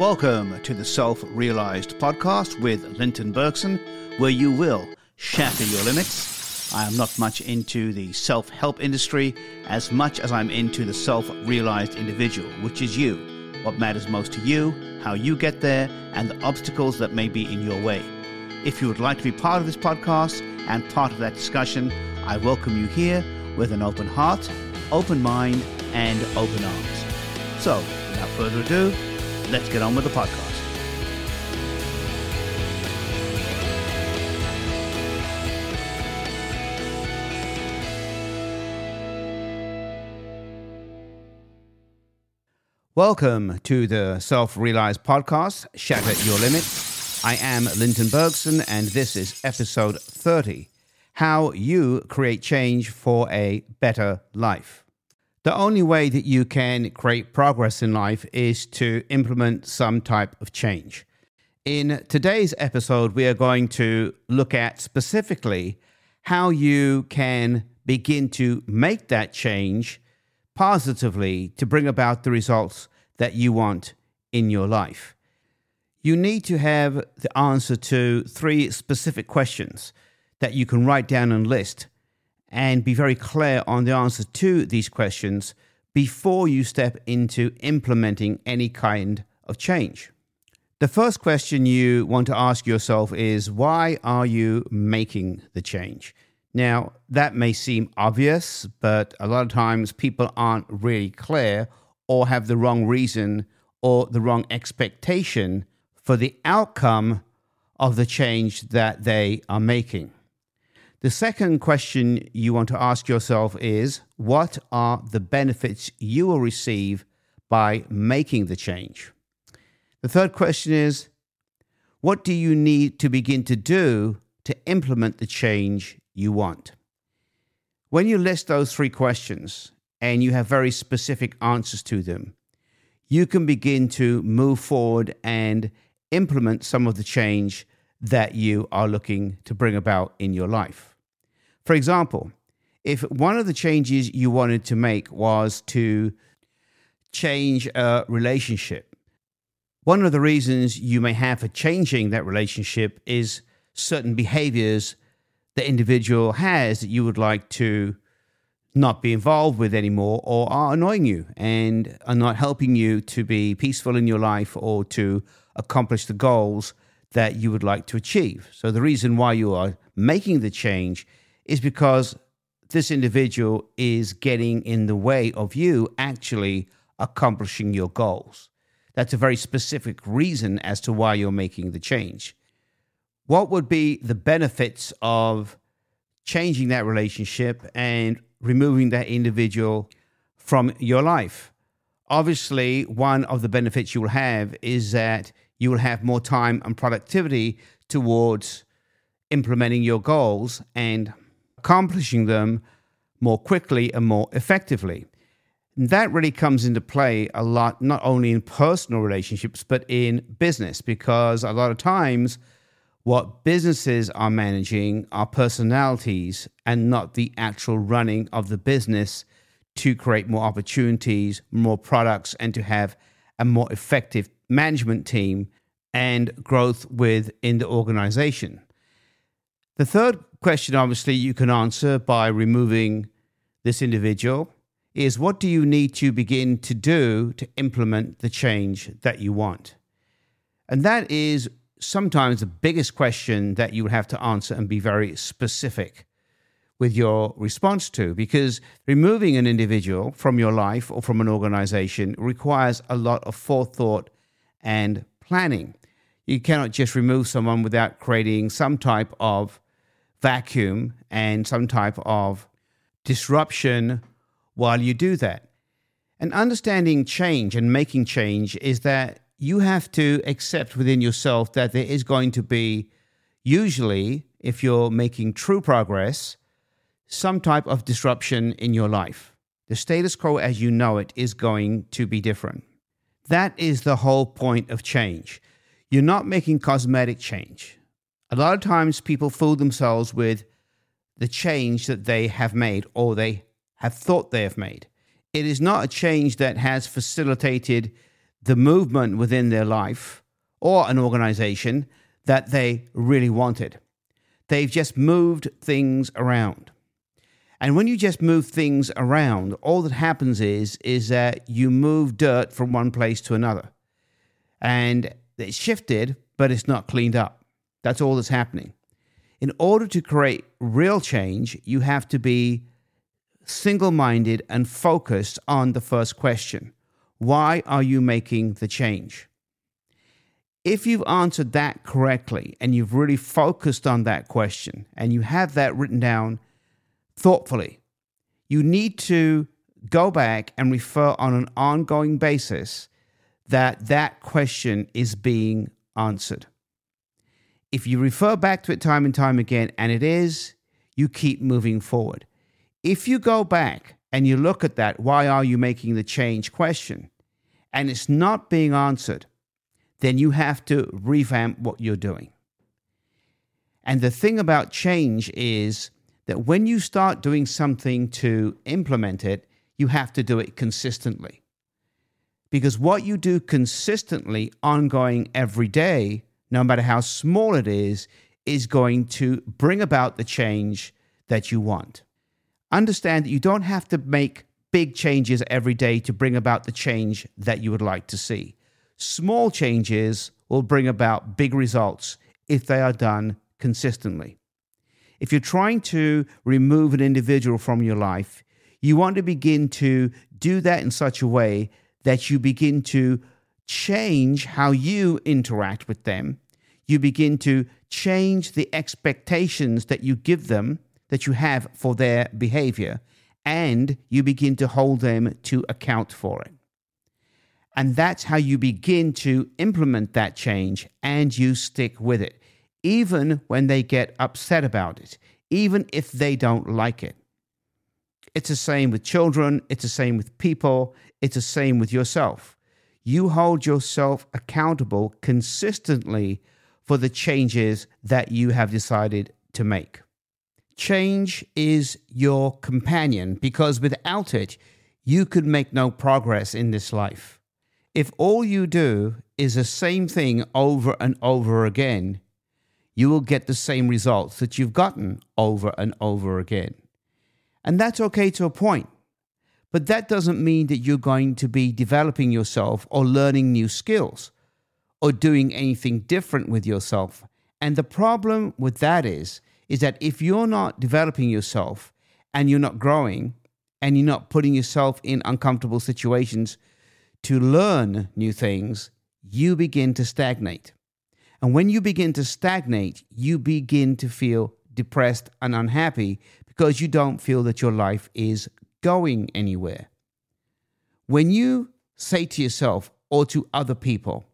Welcome to the Self Realized podcast with Linton Bergsen, where you will shatter your limits. I am not much into the self help industry as much as I'm into the self realized individual, which is you. What matters most to you, how you get there, and the obstacles that may be in your way. If you would like to be part of this podcast and part of that discussion, I welcome you here with an open heart, open mind, and open arms. So, without further ado, let's get on with the podcast. Welcome to the Self Realized Podcast, Shatter Your Limits. I am Linton Bergsen, and this is episode 30 How You Create Change for a Better Life. The only way that you can create progress in life is to implement some type of change. In today's episode, we are going to look at specifically how you can begin to make that change positively to bring about the results that you want in your life. You need to have the answer to three specific questions that you can write down and list and be very clear on the answer to these questions before you step into implementing any kind of change. The first question you want to ask yourself is why are you making the change? Now, that may seem obvious, but a lot of times people aren't really clear or have the wrong reason or the wrong expectation for the outcome of the change that they are making. The second question you want to ask yourself is what are the benefits you will receive by making the change? The third question is what do you need to begin to do to implement the change you want? When you list those three questions and you have very specific answers to them, you can begin to move forward and implement some of the change that you are looking to bring about in your life. For example, if one of the changes you wanted to make was to change a relationship, one of the reasons you may have for changing that relationship is certain behaviors the individual has that you would like to not be involved with anymore or are annoying you and are not helping you to be peaceful in your life or to accomplish the goals that you would like to achieve. So, the reason why you are making the change is because this individual is getting in the way of you actually accomplishing your goals. That's a very specific reason as to why you're making the change. What would be the benefits of changing that relationship and removing that individual from your life. Obviously, one of the benefits you will have is that you will have more time and productivity towards implementing your goals and accomplishing them more quickly and more effectively. And that really comes into play a lot, not only in personal relationships, but in business, because a lot of times what businesses are managing are personalities and not the actual running of the business to create more opportunities, more products, and to have a more effective management team and growth within the organization. The third question, obviously, you can answer by removing this individual is what do you need to begin to do to implement the change that you want? And that is sometimes the biggest question that you would have to answer and be very specific with your response to because removing an individual from your life or from an organization requires a lot of forethought and planning. You cannot just remove someone without creating some type of vacuum and some type of disruption while you do that. And understanding change and making change is that you have to accept within yourself that there is going to be, usually, if you're making true progress, some type of disruption in your life. The status quo as you know it is going to be different. That is the whole point of change. You're not making cosmetic change. A lot of times people fool themselves with the change that they have made or they have thought they have made. It is not a change that has facilitated the movement within their life or an organization that they really wanted. They've just moved things around. And when you just move things around, all that happens is is that you move dirt from one place to another. And it's shifted, but it's not cleaned up. That's all that's happening. In order to create real change, you have to be single minded and focused on the first question Why are you making the change? If you've answered that correctly and you've really focused on that question and you have that written down thoughtfully, you need to go back and refer on an ongoing basis that that question is being answered. If you refer back to it time and time again and it is, you keep moving forward. If you go back and you look at that, why are you making the change question, and it's not being answered, then you have to revamp what you're doing. And the thing about change is that when you start doing something to implement it, you have to do it consistently. Because what you do consistently, ongoing every day, no matter how small it is, is going to bring about the change that you want. Understand that you don't have to make big changes every day to bring about the change that you would like to see. Small changes will bring about big results if they are done consistently. If you're trying to remove an individual from your life, you want to begin to do that in such a way that you begin to change how you interact with them. You begin to change the expectations that you give them, that you have for their behavior, and you begin to hold them to account for it. And that's how you begin to implement that change and you stick with it, even when they get upset about it, even if they don't like it. It's the same with children, it's the same with people, it's the same with yourself. You hold yourself accountable consistently for the changes that you have decided to make. Change is your companion because without it, you could make no progress in this life. If all you do is the same thing over and over again, you will get the same results that you've gotten over and over again. And that's okay to a point. But that doesn't mean that you're going to be developing yourself or learning new skills or doing anything different with yourself. And the problem with that is is that if you're not developing yourself and you're not growing and you're not putting yourself in uncomfortable situations to learn new things, you begin to stagnate. And when you begin to stagnate, you begin to feel depressed and unhappy because you don't feel that your life is going anywhere. When you say to yourself or to other people,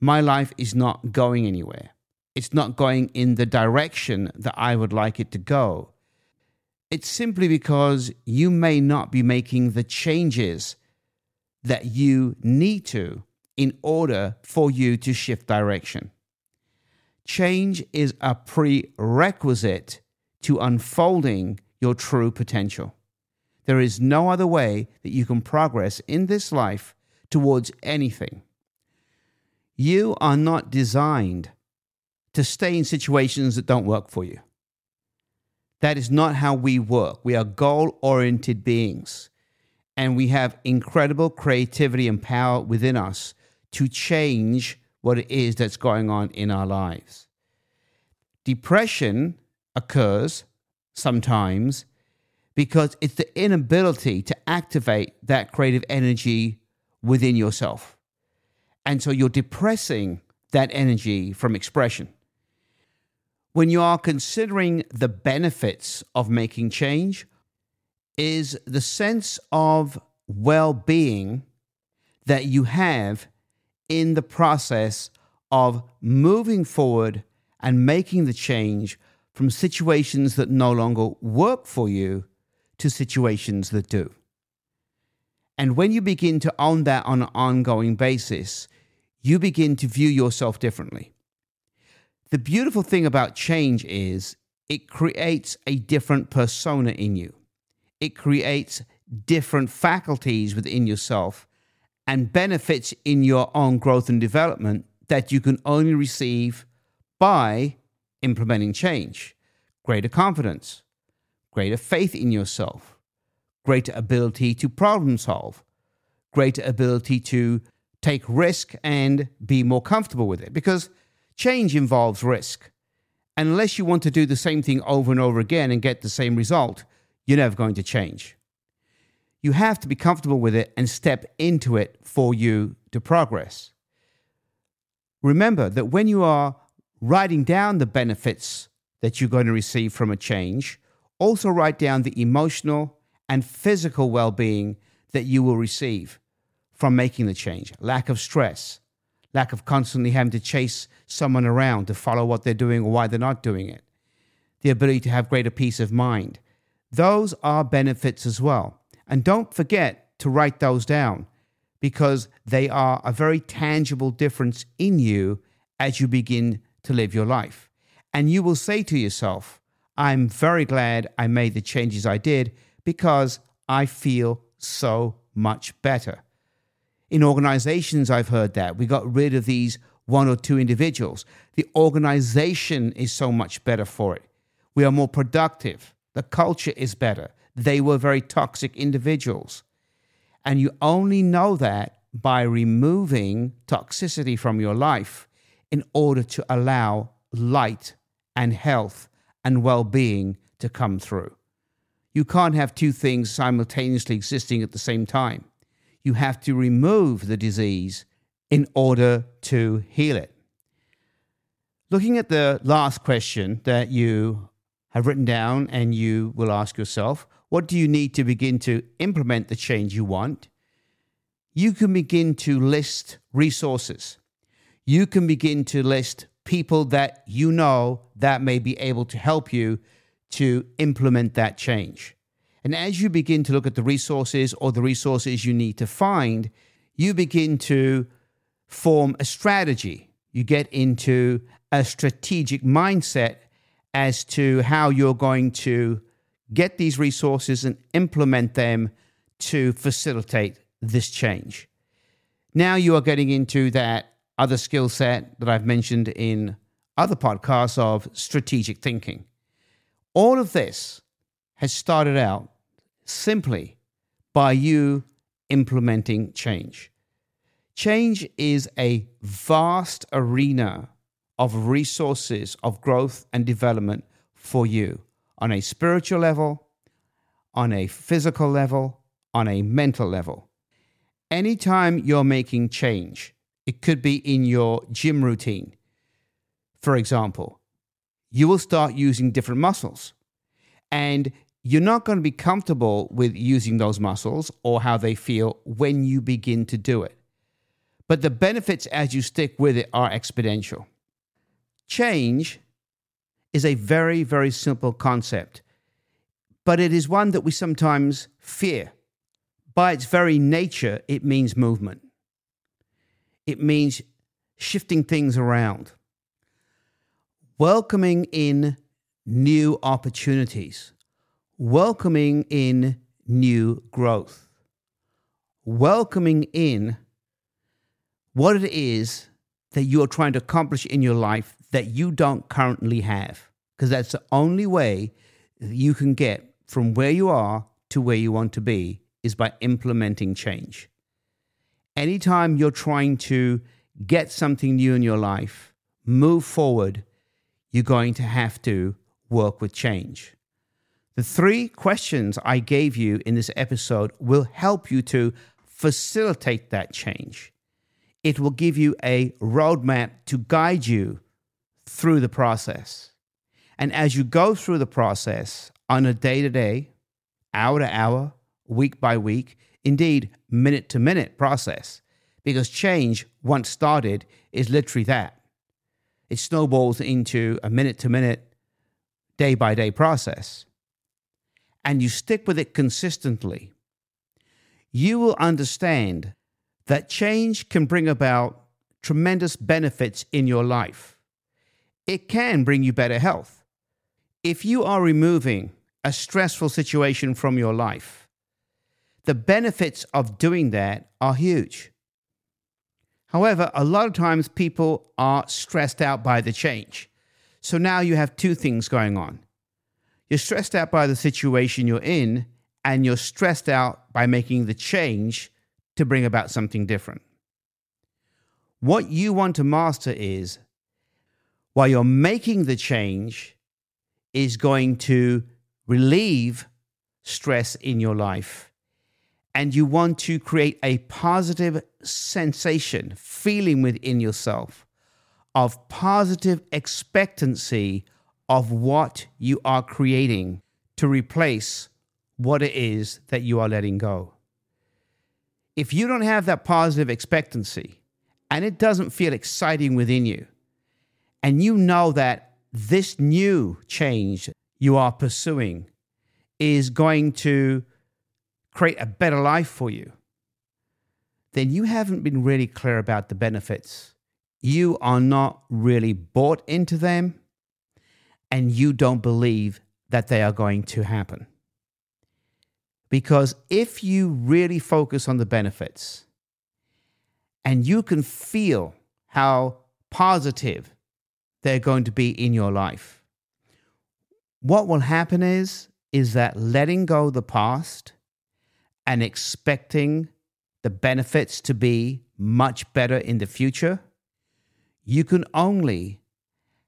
my life is not going anywhere, it's not going in the direction that I would like it to go, it's simply because you may not be making the changes that you need to in order for you to shift direction. Change is a prerequisite to unfolding your true potential. There is no other way that you can progress in this life towards anything. You are not designed to stay in situations that don't work for you. That is not how we work. We are goal oriented beings and we have incredible creativity and power within us to change what it is that's going on in our lives. Depression occurs sometimes because it's the inability to activate that creative energy within yourself. And so you're depressing that energy from expression. When you are considering the benefits of making change, is the sense of well being that you have in the process of moving forward and making the change from situations that no longer work for you to situations that do. And when you begin to own that on an ongoing basis, you begin to view yourself differently. The beautiful thing about change is it creates a different persona in you it creates different faculties within yourself and benefits in your own growth and development that you can only receive by implementing change. Greater confidence, greater faith in yourself, greater ability to problem solve, greater ability to take risk and be more comfortable with it because change involves risk. Unless you want to do the same thing over and over again and get the same result, you're never going to change. You have to be comfortable with it and step into it for you to progress. Remember that when you are writing down the benefits that you're going to receive from a change, also write down the emotional and physical well being that you will receive from making the change. Lack of stress, lack of constantly having to chase someone around to follow what they're doing or why they're not doing it, the ability to have greater peace of mind. Those are benefits as well. And don't forget to write those down because they are a very tangible difference in you as you begin to live your life. And you will say to yourself, I'm very glad I made the changes I did because I feel so much better. In organizations, I've heard that. We got rid of these one or two individuals. The organization is so much better for it. We are more productive. The culture is better. They were very toxic individuals. And you only know that by removing toxicity from your life in order to allow light and health and well being to come through. You can't have two things simultaneously existing at the same time. You have to remove the disease in order to heal it. Looking at the last question that you have written down, and you will ask yourself, what do you need to begin to implement the change you want? You can begin to list resources. You can begin to list people that you know that may be able to help you to implement that change. And as you begin to look at the resources or the resources you need to find, you begin to form a strategy. You get into a strategic mindset as to how you're going to get these resources and implement them to facilitate this change. Now you are getting into that other skill set that I've mentioned in other podcasts of strategic thinking. All of this has started out simply by you implementing change. Change is a vast arena of resources of growth and development for you on a spiritual level, on a physical level, on a mental level. Anytime you're making change, it could be in your gym routine. For example, you will start using different muscles. And you're not going to be comfortable with using those muscles or how they feel when you begin to do it. But the benefits as you stick with it are exponential. Change is a very, very simple concept, but it is one that we sometimes fear. By its very nature, it means movement, it means shifting things around, welcoming in new opportunities welcoming in new growth, welcoming in what it is that you are trying to accomplish in your life that you don't currently have. Because that's the only way you can get from where you are to where you want to be is by implementing change. Anytime you're trying to get something new in your life, move forward, you're going to have to work with change. The three questions I gave you in this episode will help you to facilitate that change. It will give you a roadmap to guide you through the process. And as you go through the process on a day to day, hour to hour, week by week, indeed, minute to minute process, because change, once started, is literally that. It snowballs into a minute to minute, day by day process and you stick with it consistently, you will understand that change can bring about tremendous benefits in your life. It can bring you better health. If you are removing a stressful situation from your life, the benefits of doing that are huge. However, a lot of times people are stressed out by the change. So now you have two things going on. You're stressed out by the situation you're in, and you're stressed out by making the change to bring about something different. What you want to master is while you're making the change, is going to relieve stress in your life. And you want to create a positive sensation, feeling within yourself of positive expectancy of what you are creating to replace what it is that you are letting go. If you don't have that positive expectancy and it doesn't feel exciting within you, and you know that this new change you are pursuing is going to create a better life for you, then you haven't been really clear about the benefits. You are not really bought into them, and you don't believe that they are going to happen. Because if you really focus on the benefits and you can feel how positive they're going to be in your life, what will happen is is that letting go the past and expecting the benefits to be much better in the future, you can only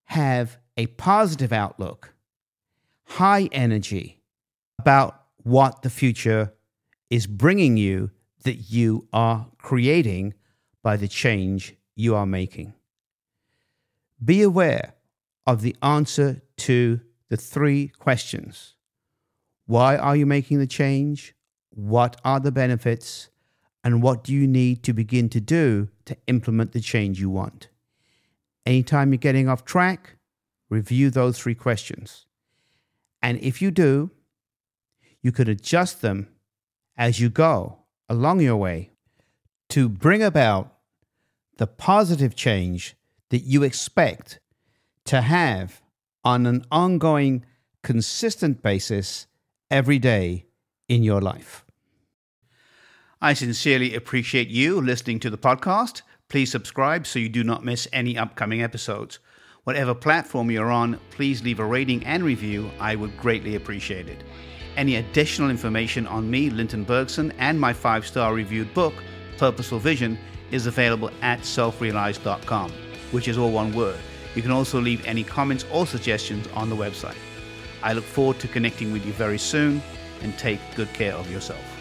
have a positive outlook, high energy about what the future is bringing you that you are creating by the change you are making. Be aware of the answer to the three questions Why are you making the change? What are the benefits? And what do you need to begin to do to implement the change you want? Anytime you're getting off track, review those three questions. And if you do, you could adjust them as you go along your way to bring about the positive change that you expect to have on an ongoing, consistent basis every day in your life. I sincerely appreciate you listening to the podcast. Please subscribe so you do not miss any upcoming episodes. Whatever platform you're on, please leave a rating and review. I would greatly appreciate it. Any additional information on me, Linton Bergsen, and my five star reviewed book, Purposeful Vision, is available at selfrealized.com, which is all one word. You can also leave any comments or suggestions on the website. I look forward to connecting with you very soon and take good care of yourself.